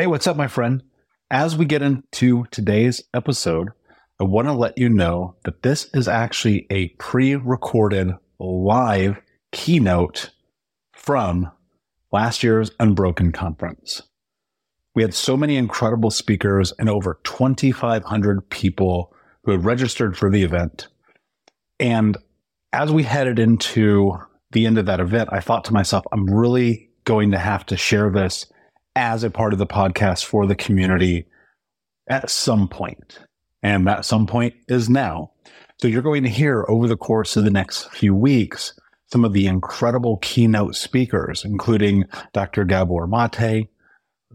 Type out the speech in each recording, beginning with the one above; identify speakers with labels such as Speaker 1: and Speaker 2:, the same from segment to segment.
Speaker 1: Hey, what's up, my friend? As we get into today's episode, I want to let you know that this is actually a pre recorded live keynote from last year's Unbroken conference. We had so many incredible speakers and over 2,500 people who had registered for the event. And as we headed into the end of that event, I thought to myself, I'm really going to have to share this as a part of the podcast for the community at some point. And that some point is now. So you're going to hear over the course of the next few weeks some of the incredible keynote speakers, including Dr. Gabor Mate,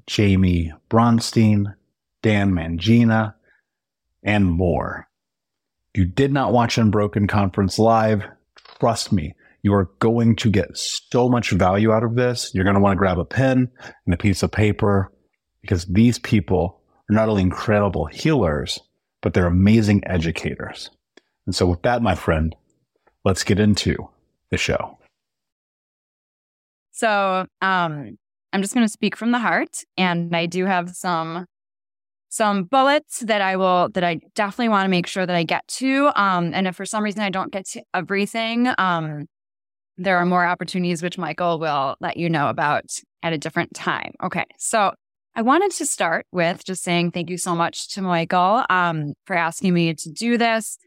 Speaker 2: Jaime Bronstein, Dan Mangina, and more. If you did not watch Unbroken Conference live, trust me, you are going to get so much value out of this. You're going to want to grab a pen and a piece of paper because these people are not only incredible healers, but they're amazing educators. And so, with that, my friend, let's get into the show.
Speaker 3: So, um, I'm just going to speak from the heart, and I do have some some bullets that I will that I definitely want to make sure that I get to. Um, and if for some reason I don't get to everything, um, there are more opportunities which Michael will let you know about at a different time. Okay, so I wanted to start with just saying thank you so much to Michael um, for asking me to do this.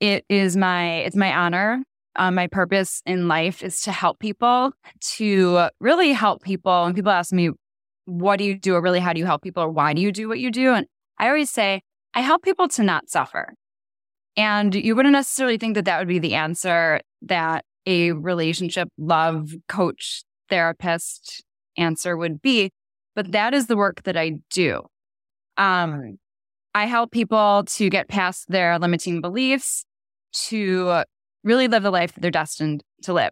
Speaker 3: It is my it's my honor. Um, my purpose in life is to help people, to really help people. And people ask me, "What do you do?" or really, "How do you help people?" or "Why do you do what you do?" And I always say, I help people to not suffer. And you wouldn't necessarily think that that would be the answer that a relationship love coach therapist answer would be but that is the work that I do. Um, I help people to get past their limiting beliefs, to really live the life that they're destined to live.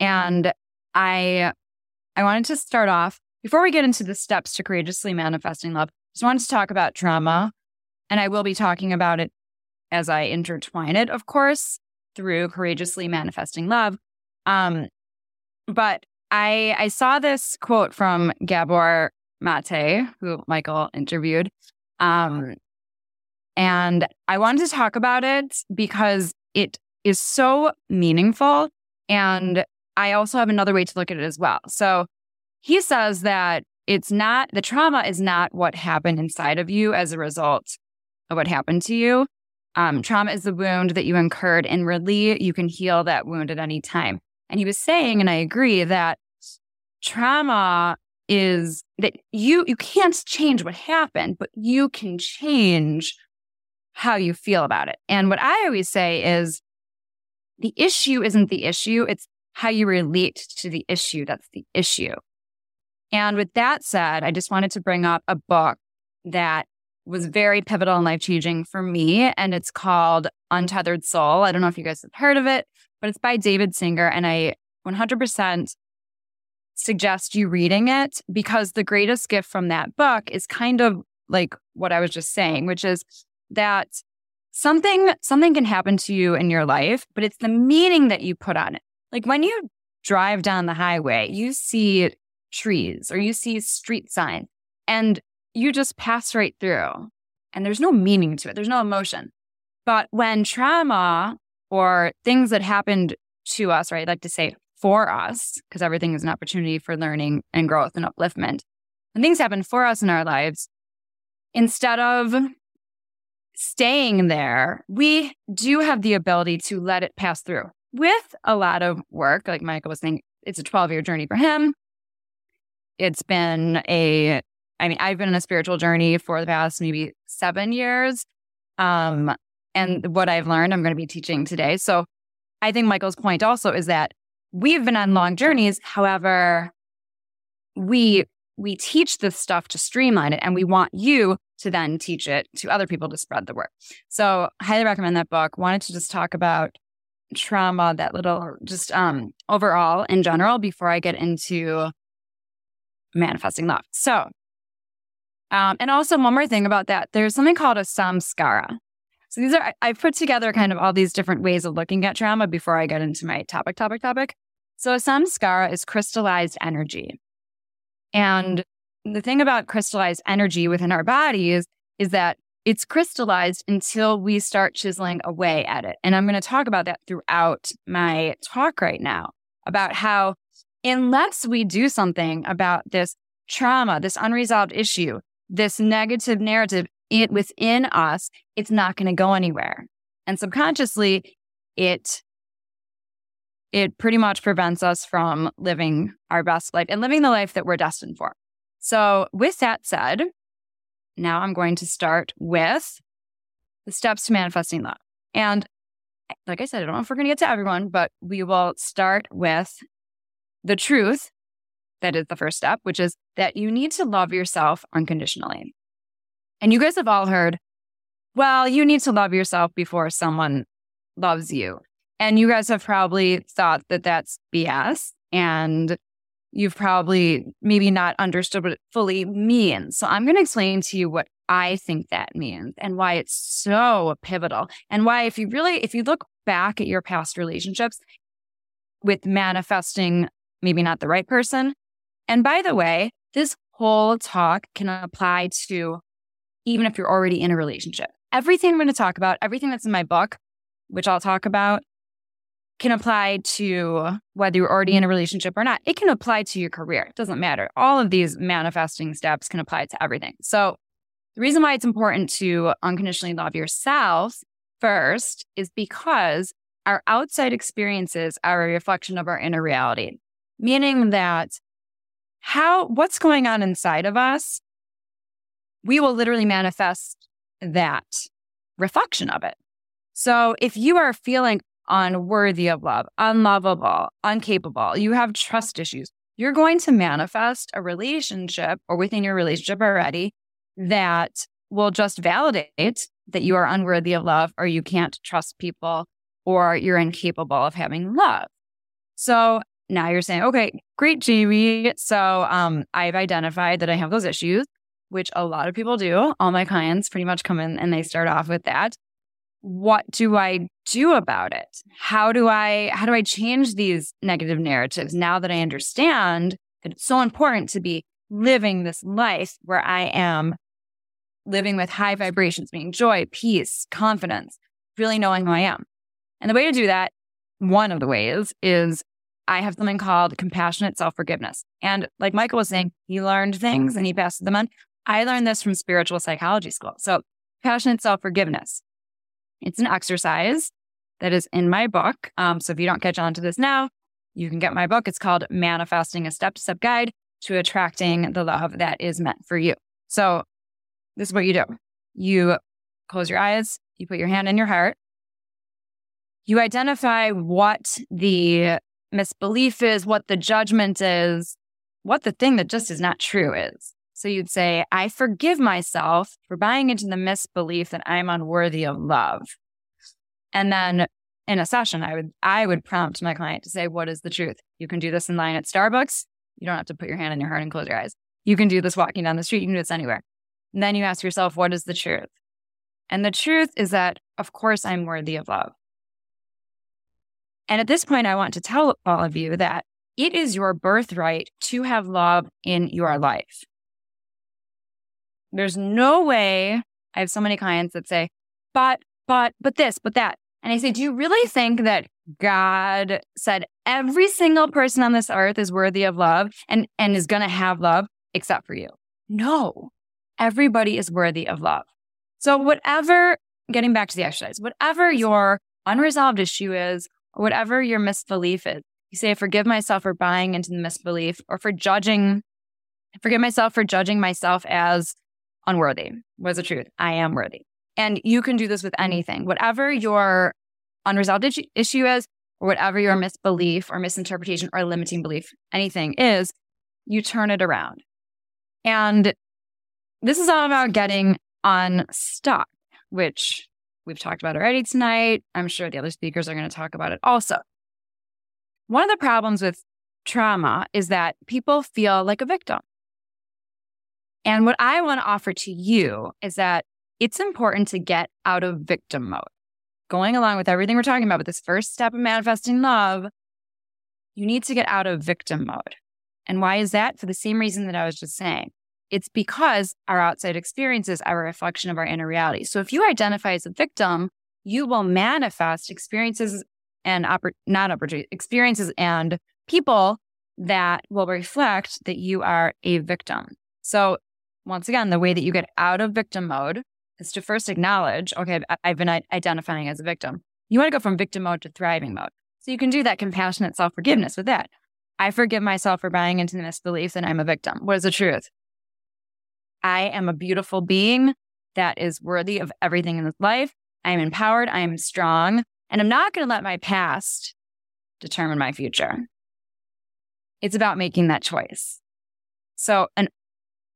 Speaker 3: And I, I wanted to start off before we get into the steps to courageously manifesting love. Just wanted to talk about trauma, and I will be talking about it as I intertwine it, of course, through courageously manifesting love. Um, but I I saw this quote from Gabor Mate, who Michael interviewed. Um, and I wanted to talk about it because it is so meaningful. And I also have another way to look at it as well. So he says that it's not the trauma is not what happened inside of you as a result of what happened to you. Um, trauma is the wound that you incurred, really you can heal that wound at any time. And he was saying, and I agree, that trauma is that you you can't change what happened, but you can change how you feel about it. And what I always say is the issue isn't the issue, it's how you relate to the issue that's the issue. And with that said, I just wanted to bring up a book that was very pivotal and life changing for me. And it's called Untethered Soul. I don't know if you guys have heard of it, but it's by David Singer. And I 100% suggest you reading it because the greatest gift from that book is kind of like what I was just saying, which is that something something can happen to you in your life, but it's the meaning that you put on it. Like when you drive down the highway, you see trees or you see street signs and you just pass right through and there's no meaning to it. There's no emotion. But when trauma or things that happened to us, right? Like to say for us, because everything is an opportunity for learning and growth and upliftment. When things happen for us in our lives, instead of staying there, we do have the ability to let it pass through with a lot of work. Like Michael was saying, it's a 12 year journey for him. It's been a, I mean, I've been on a spiritual journey for the past maybe seven years. Um, and what I've learned, I'm going to be teaching today. So I think Michael's point also is that we've been on long journeys. However, we we teach this stuff to streamline it and we want you to then teach it to other people to spread the word. So highly recommend that book. Wanted to just talk about trauma, that little just um overall in general before I get into manifesting love. So um, and also one more thing about that, there's something called a samskara. So these are I've put together kind of all these different ways of looking at trauma before I get into my topic, topic, topic. So a samskara is crystallized energy. And the thing about crystallized energy within our bodies is that it's crystallized until we start chiseling away at it. And I'm going to talk about that throughout my talk right now about how, unless we do something about this trauma, this unresolved issue, this negative narrative, it within us, it's not going to go anywhere. And subconsciously, it it pretty much prevents us from living our best life and living the life that we're destined for. So, with that said, now I'm going to start with the steps to manifesting love. And like I said, I don't know if we're going to get to everyone, but we will start with the truth that is the first step, which is that you need to love yourself unconditionally. And you guys have all heard, well, you need to love yourself before someone loves you. And you guys have probably thought that that's BS. And you've probably maybe not understood what it fully means. So I'm going to explain to you what I think that means and why it's so pivotal and why if you really if you look back at your past relationships with manifesting maybe not the right person. And by the way, this whole talk can apply to even if you're already in a relationship. Everything I'm going to talk about, everything that's in my book, which I'll talk about, can apply to whether you're already in a relationship or not. It can apply to your career. It doesn't matter. All of these manifesting steps can apply to everything. So, the reason why it's important to unconditionally love yourself first is because our outside experiences are a reflection of our inner reality, meaning that how what's going on inside of us, we will literally manifest that reflection of it. So if you are feeling unworthy of love, unlovable, incapable, you have trust issues, you're going to manifest a relationship or within your relationship already that will just validate that you are unworthy of love or you can't trust people or you're incapable of having love. So now you're saying, okay, great, Jaime. So um, I've identified that I have those issues, which a lot of people do. All my clients pretty much come in and they start off with that what do I do about it? How do I how do I change these negative narratives now that I understand that it's so important to be living this life where I am living with high vibrations, meaning joy, peace, confidence, really knowing who I am. And the way to do that, one of the ways is I have something called compassionate self forgiveness. And like Michael was saying, he learned things and he passed them on. I learned this from spiritual psychology school. So, compassionate self forgiveness. It's an exercise that is in my book. Um, so if you don't catch on to this now, you can get my book. It's called Manifesting a Step to Step Guide to Attracting the Love That Is Meant for You. So this is what you do you close your eyes, you put your hand in your heart, you identify what the misbelief is, what the judgment is, what the thing that just is not true is. So you'd say, I forgive myself for buying into the misbelief that I'm unworthy of love. And then in a session, I would I would prompt my client to say, what is the truth? You can do this in line at Starbucks. You don't have to put your hand in your heart and close your eyes. You can do this walking down the street. You can do this anywhere. And then you ask yourself, what is the truth? And the truth is that, of course, I'm worthy of love. And at this point, I want to tell all of you that it is your birthright to have love in your life. There's no way I have so many clients that say, but, but, but this, but that. And I say, do you really think that God said every single person on this earth is worthy of love and, and is going to have love except for you? No, everybody is worthy of love. So, whatever, getting back to the exercise, whatever your unresolved issue is, whatever your misbelief is, you say, forgive myself for buying into the misbelief or for judging, forgive myself for judging myself as unworthy. What's the truth? I am worthy. And you can do this with mm-hmm. anything, whatever your unresolved issue is, or whatever your misbelief or misinterpretation or limiting belief, anything is, you turn it around. And this is all about getting unstuck, which we've talked about already tonight. I'm sure the other speakers are going to talk about it also. One of the problems with trauma is that people feel like a victim. And what I want to offer to you is that it's important to get out of victim mode. Going along with everything we're talking about, with this first step of manifesting love, you need to get out of victim mode. And why is that? For the same reason that I was just saying. It's because our outside experiences are a reflection of our inner reality. So if you identify as a victim, you will manifest experiences and oppor- not opportunities, experiences and people that will reflect that you are a victim. So once again, the way that you get out of victim mode is to first acknowledge, okay, I've been identifying as a victim. You want to go from victim mode to thriving mode. So you can do that compassionate self forgiveness with that. I forgive myself for buying into the misbelief that I'm a victim. What is the truth? I am a beautiful being that is worthy of everything in this life. I am empowered. I am strong. And I'm not going to let my past determine my future. It's about making that choice. So, and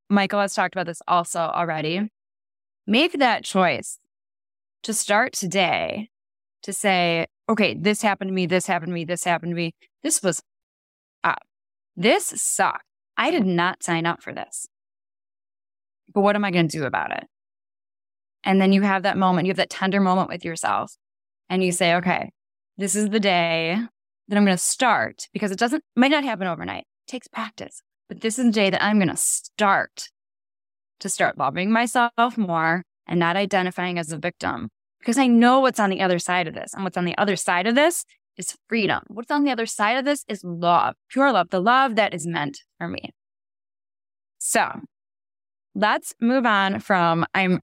Speaker 3: Michael has talked about this also already. Make that choice to start today to say, okay, this happened to me, this happened to me, this happened to me. This was up. This sucked. I did not sign up for this. But what am I going to do about it? And then you have that moment, you have that tender moment with yourself, and you say, okay, this is the day that I'm going to start because it doesn't, might not happen overnight. It takes practice, but this is the day that I'm going to start to start loving myself more and not identifying as a victim because I know what's on the other side of this. And what's on the other side of this is freedom. What's on the other side of this is love, pure love, the love that is meant for me. So let's move on from I'm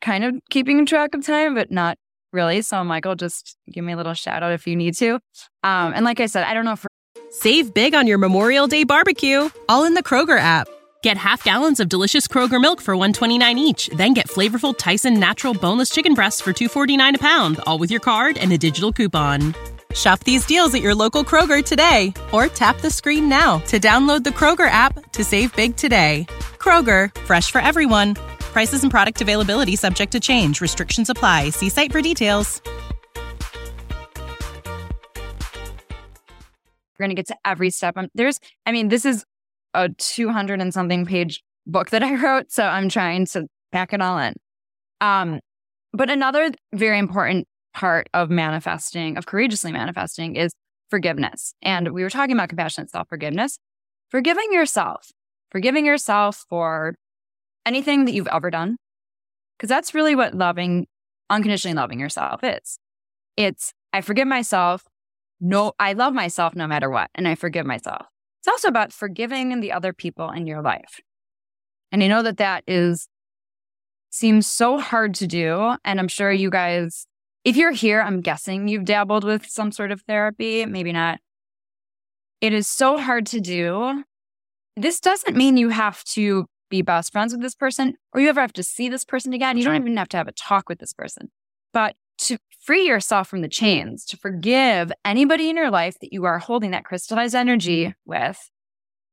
Speaker 3: kind of keeping track of time, but not really. So, Michael, just give me a little shout out if you need to. Um, and like I said, I don't know if.
Speaker 4: Save big on your Memorial Day barbecue, all in the Kroger app. Get half gallons of delicious Kroger milk for 129 each, then get flavorful Tyson natural boneless chicken breasts for 249 a pound, all with your card and a digital coupon. Shop these deals at your local Kroger today or tap the screen now to download the Kroger app to save big today. Kroger, fresh for everyone. Prices and product availability subject to change. Restrictions apply. See site for details.
Speaker 3: We're going to get to every step. Um, there's, I mean, this is a 200 and something page book that I wrote. So I'm trying to pack it all in. Um, but another very important part of manifesting, of courageously manifesting, is forgiveness. And we were talking about compassionate self forgiveness, forgiving yourself, forgiving yourself for anything that you've ever done. Because that's really what loving, unconditionally loving yourself is. It's, I forgive myself. No, I love myself no matter what. And I forgive myself. It's also about forgiving the other people in your life. And I know that that is seems so hard to do. And I'm sure you guys, if you're here, I'm guessing you've dabbled with some sort of therapy, maybe not. It is so hard to do. This doesn't mean you have to be best friends with this person or you ever have to see this person again. You don't even have to have a talk with this person. But to free yourself from the chains, to forgive anybody in your life that you are holding that crystallized energy with,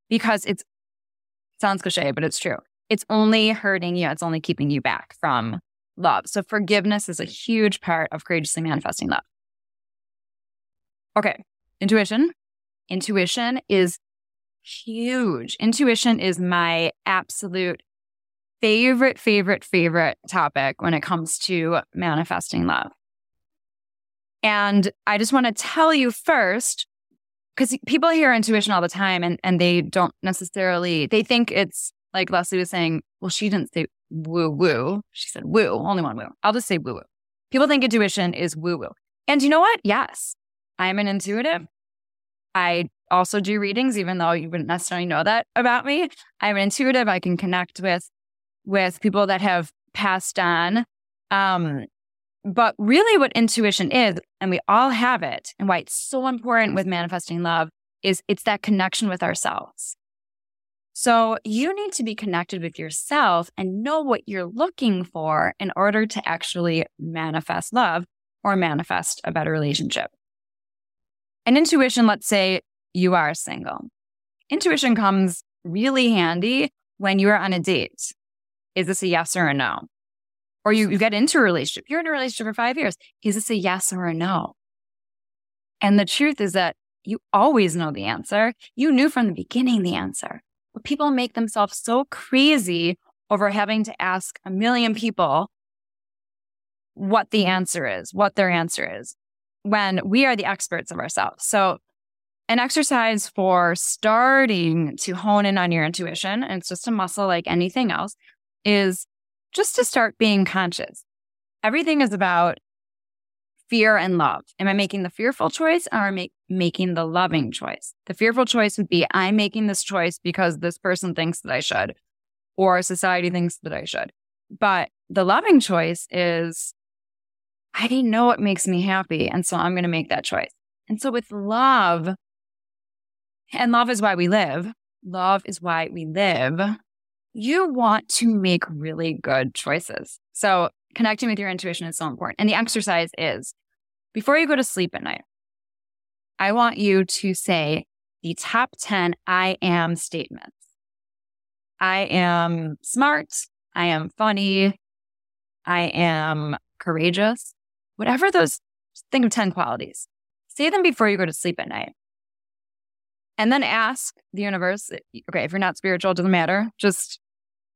Speaker 3: because it's it sounds cliche, but it's true. It's only hurting you. It's only keeping you back from love. So forgiveness is a huge part of courageously manifesting love. Okay, intuition. Intuition is huge. Intuition is my absolute favorite, favorite, favorite topic when it comes to manifesting love. And I just want to tell you first, because people hear intuition all the time and, and they don't necessarily, they think it's like Leslie was saying, well, she didn't say woo woo. She said woo, only one woo. I'll just say woo woo. People think intuition is woo woo. And you know what? Yes, I'm an intuitive. I also do readings, even though you wouldn't necessarily know that about me. I'm an intuitive. I can connect with with people that have passed on. Um, but really, what intuition is, and we all have it, and why it's so important with manifesting love is it's that connection with ourselves. So you need to be connected with yourself and know what you're looking for in order to actually manifest love or manifest a better relationship. And intuition, let's say you are single. Intuition comes really handy when you are on a date is this a yes or a no? Or you, you get into a relationship, you're in a relationship for five years. Is this a yes or a no? And the truth is that you always know the answer. You knew from the beginning the answer. But people make themselves so crazy over having to ask a million people what the answer is, what their answer is, when we are the experts of ourselves. So, an exercise for starting to hone in on your intuition, and it's just a muscle like anything else, is just to start being conscious. Everything is about fear and love. Am I making the fearful choice or am I making the loving choice? The fearful choice would be I'm making this choice because this person thinks that I should or society thinks that I should. But the loving choice is I didn't know what makes me happy. And so I'm going to make that choice. And so with love, and love is why we live, love is why we live you want to make really good choices. So connecting with your intuition is so important. And the exercise is before you go to sleep at night, I want you to say, the top 10 I am statements. I am smart. I am funny. I am courageous. Whatever those, think of 10 qualities. Say them before you go to sleep at night. And then ask the universe, okay, if you're not spiritual, it doesn't matter. Just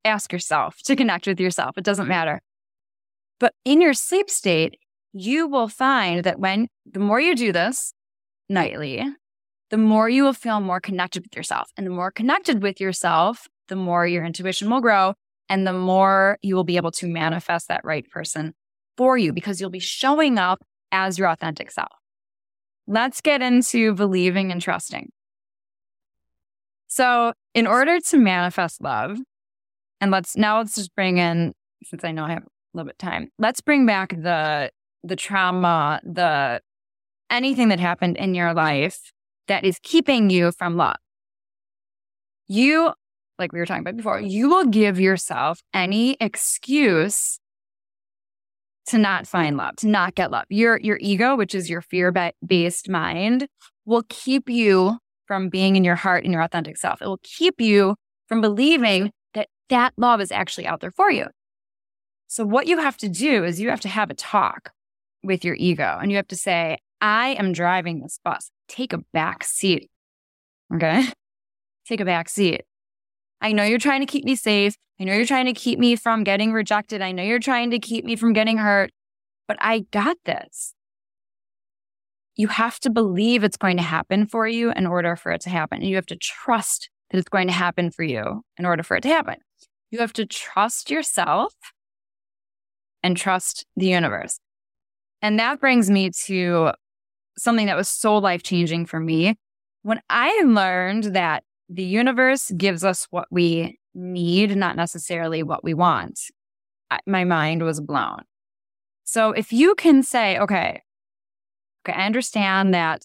Speaker 3: ask yourself to connect with yourself. It doesn't matter. But in your sleep state, you will find that when the more you do this nightly, the more you will feel more connected with yourself. And the more connected with yourself, the more your intuition will grow and the more you will be able to manifest that right person for you because you'll be showing up as your authentic self. Let's get into believing and trusting. So, in order to manifest love, and let's now let's just bring in since I know I have a little bit of time. Let's bring back the the trauma, the anything that happened in your life that is keeping you from love. You, like we were talking about before, you will give yourself any excuse to not find love, to not get love. Your your ego, which is your fear-based mind, will keep you from being in your heart and your authentic self. It will keep you from believing that that love is actually out there for you. So what you have to do is you have to have a talk with your ego and you have to say, I am driving this bus. Take a back seat. Okay. Take a back seat. I know you're trying to keep me safe. I know you're trying to keep me from getting rejected. I know you're trying to keep me from getting hurt, but I got this. You have to believe it's going to happen for you in order for it to happen. And you have to trust that it's going to happen for you in order for it to happen. You have to trust yourself and trust the universe. And that brings me to something that was so life changing for me. When I learned that the universe gives us what we need, not necessarily what we want, my mind was blown. So if you can say, okay, okay, I understand that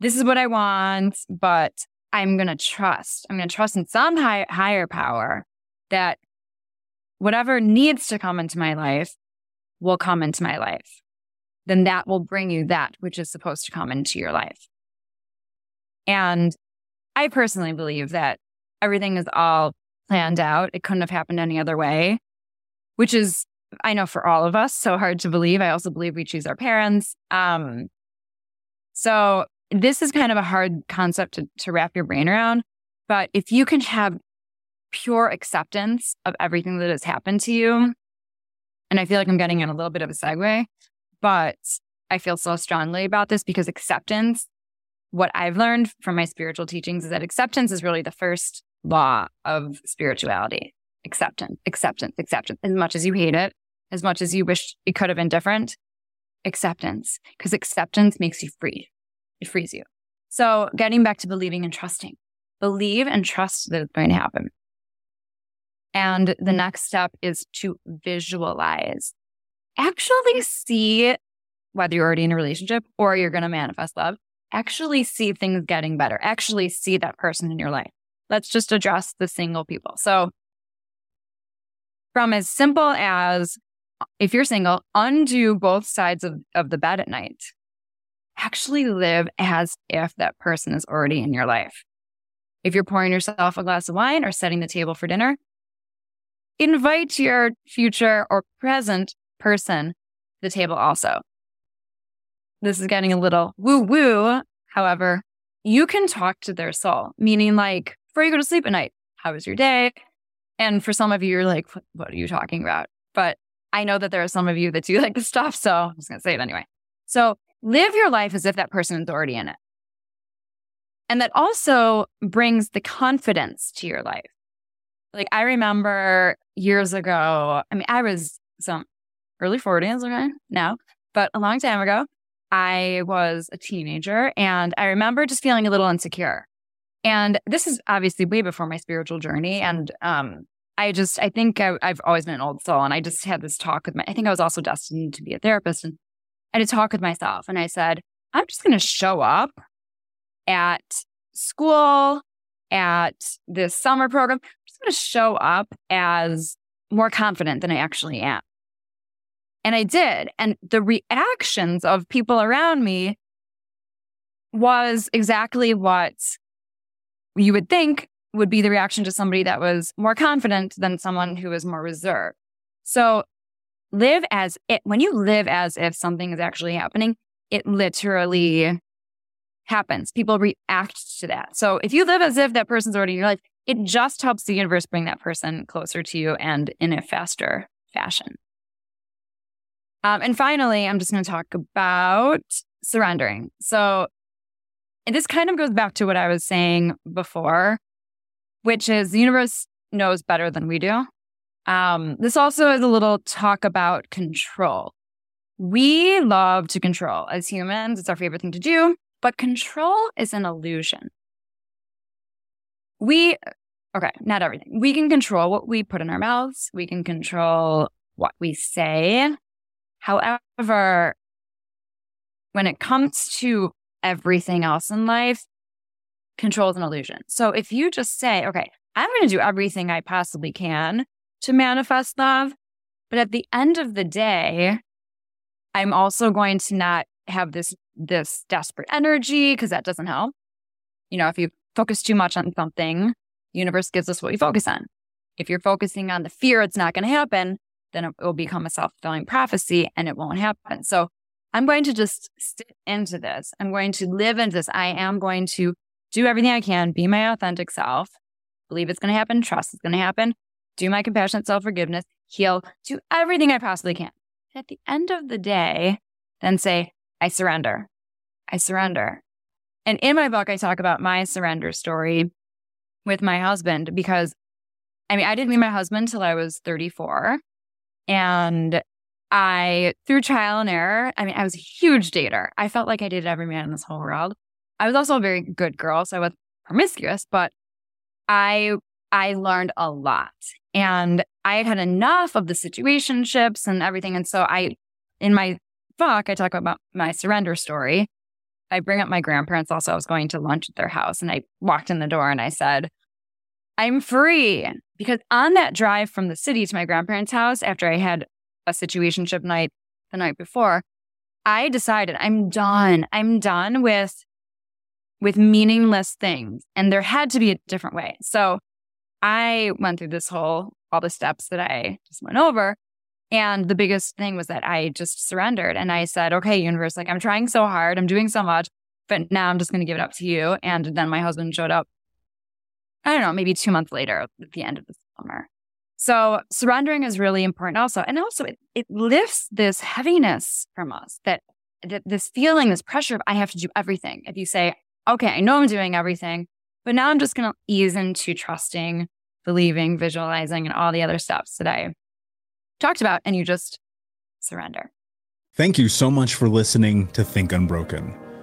Speaker 3: this is what I want, but I'm going to trust. I'm going to trust in some high, higher power that whatever needs to come into my life will come into my life then that will bring you that which is supposed to come into your life. And I personally believe that everything is all planned out. It couldn't have happened any other way, which is, I know for all of us, so hard to believe. I also believe we choose our parents. Um, so this is kind of a hard concept to, to wrap your brain around. But if you can have pure acceptance of everything that has happened to you, and I feel like I'm getting in a little bit of a segue, but I feel so strongly about this because acceptance, what I've learned from my spiritual teachings is that acceptance is really the first law of spirituality. Acceptance, acceptance, acceptance. As much as you hate it, as much as you wish it could have been different, acceptance, because acceptance makes you free. It frees you. So getting back to believing and trusting, believe and trust that it's going to happen. And the next step is to visualize actually see whether you're already in a relationship or you're going to manifest love, actually see things getting better, actually see that person in your life. Let's just address the single people. So, from as simple as if you're single, undo both sides of, of the bed at night. Actually live as if that person is already in your life. If you're pouring yourself a glass of wine or setting the table for dinner, invite your future or present person the table also. This is getting a little woo woo. However, you can talk to their soul, meaning like before you go to sleep at night, how was your day? And for some of you, you're like, what are you talking about? But I know that there are some of you that do like the stuff. So I'm just going to say it anyway. So live your life as if that person is already in it. And that also brings the confidence to your life. Like I remember years ago, I mean, I was some early 40s, okay, now, but a long time ago, I was a teenager and I remember just feeling a little insecure. And this is obviously way before my spiritual journey. And um, I just, I think I, have always been an old soul. And I just had this talk with my, I think I was also destined to be a therapist. And I had a talk with myself. And I said, I'm just going to show up at school, at this summer program. I'm just going to show up as more confident than I actually am. And I did. And the reactions of people around me was exactly what you would think would be the reaction to somebody that was more confident than someone who was more reserved. So live as it, when you live as if something is actually happening, it literally happens. People react to that. So if you live as if that person's already in your life, it just helps the universe bring that person closer to you and in a faster fashion. Um, and finally, I'm just going to talk about surrendering. So this kind of goes back to what I was saying before, which is the universe knows better than we do. Um, this also is a little talk about control. We love to control as humans, it's our favorite thing to do, but control is an illusion. We, okay, not everything. We can control what we put in our mouths, we can control what we say. However, when it comes to everything else in life, control is an illusion. So if you just say, okay, I'm going to do everything I possibly can to manifest love, but at the end of the day, I'm also going to not have this this desperate energy because that doesn't help. You know, if you focus too much on something, universe gives us what we focus on. If you're focusing on the fear it's not going to happen, then it will become a self-fulfilling prophecy and it won't happen. So I'm going to just sit into this. I'm going to live into this. I am going to do everything I can, be my authentic self, believe it's going to happen, trust it's going to happen, do my compassionate self forgiveness, heal, do everything I possibly can. At the end of the day, then say, I surrender. I surrender. And in my book, I talk about my surrender story with my husband because I mean, I didn't meet my husband till I was 34. And I, through trial and error, I mean, I was a huge dater. I felt like I dated every man in this whole world. I was also a very good girl, so I was promiscuous, but I I learned a lot. And I had had enough of the situationships and everything. And so I in my book, I talk about my surrender story. I bring up my grandparents also. I was going to lunch at their house and I walked in the door and I said, I'm free. Because on that drive from the city to my grandparents' house, after I had a situationship night the night before, I decided I'm done. I'm done with with meaningless things. And there had to be a different way. So I went through this whole all the steps that I just went over. And the biggest thing was that I just surrendered and I said, okay, universe, like I'm trying so hard, I'm doing so much, but now I'm just going to give it up to you. And then my husband showed up, I don't know, maybe two months later at the end of the summer. So surrendering is really important also. And also it, it lifts this heaviness from us that, that this feeling, this pressure of I have to do everything. If you say, okay, I know I'm doing everything, but now I'm just going to ease into trusting, believing, visualizing, and all the other steps that I talked about. And you just surrender.
Speaker 1: Thank you so much for listening to Think Unbroken.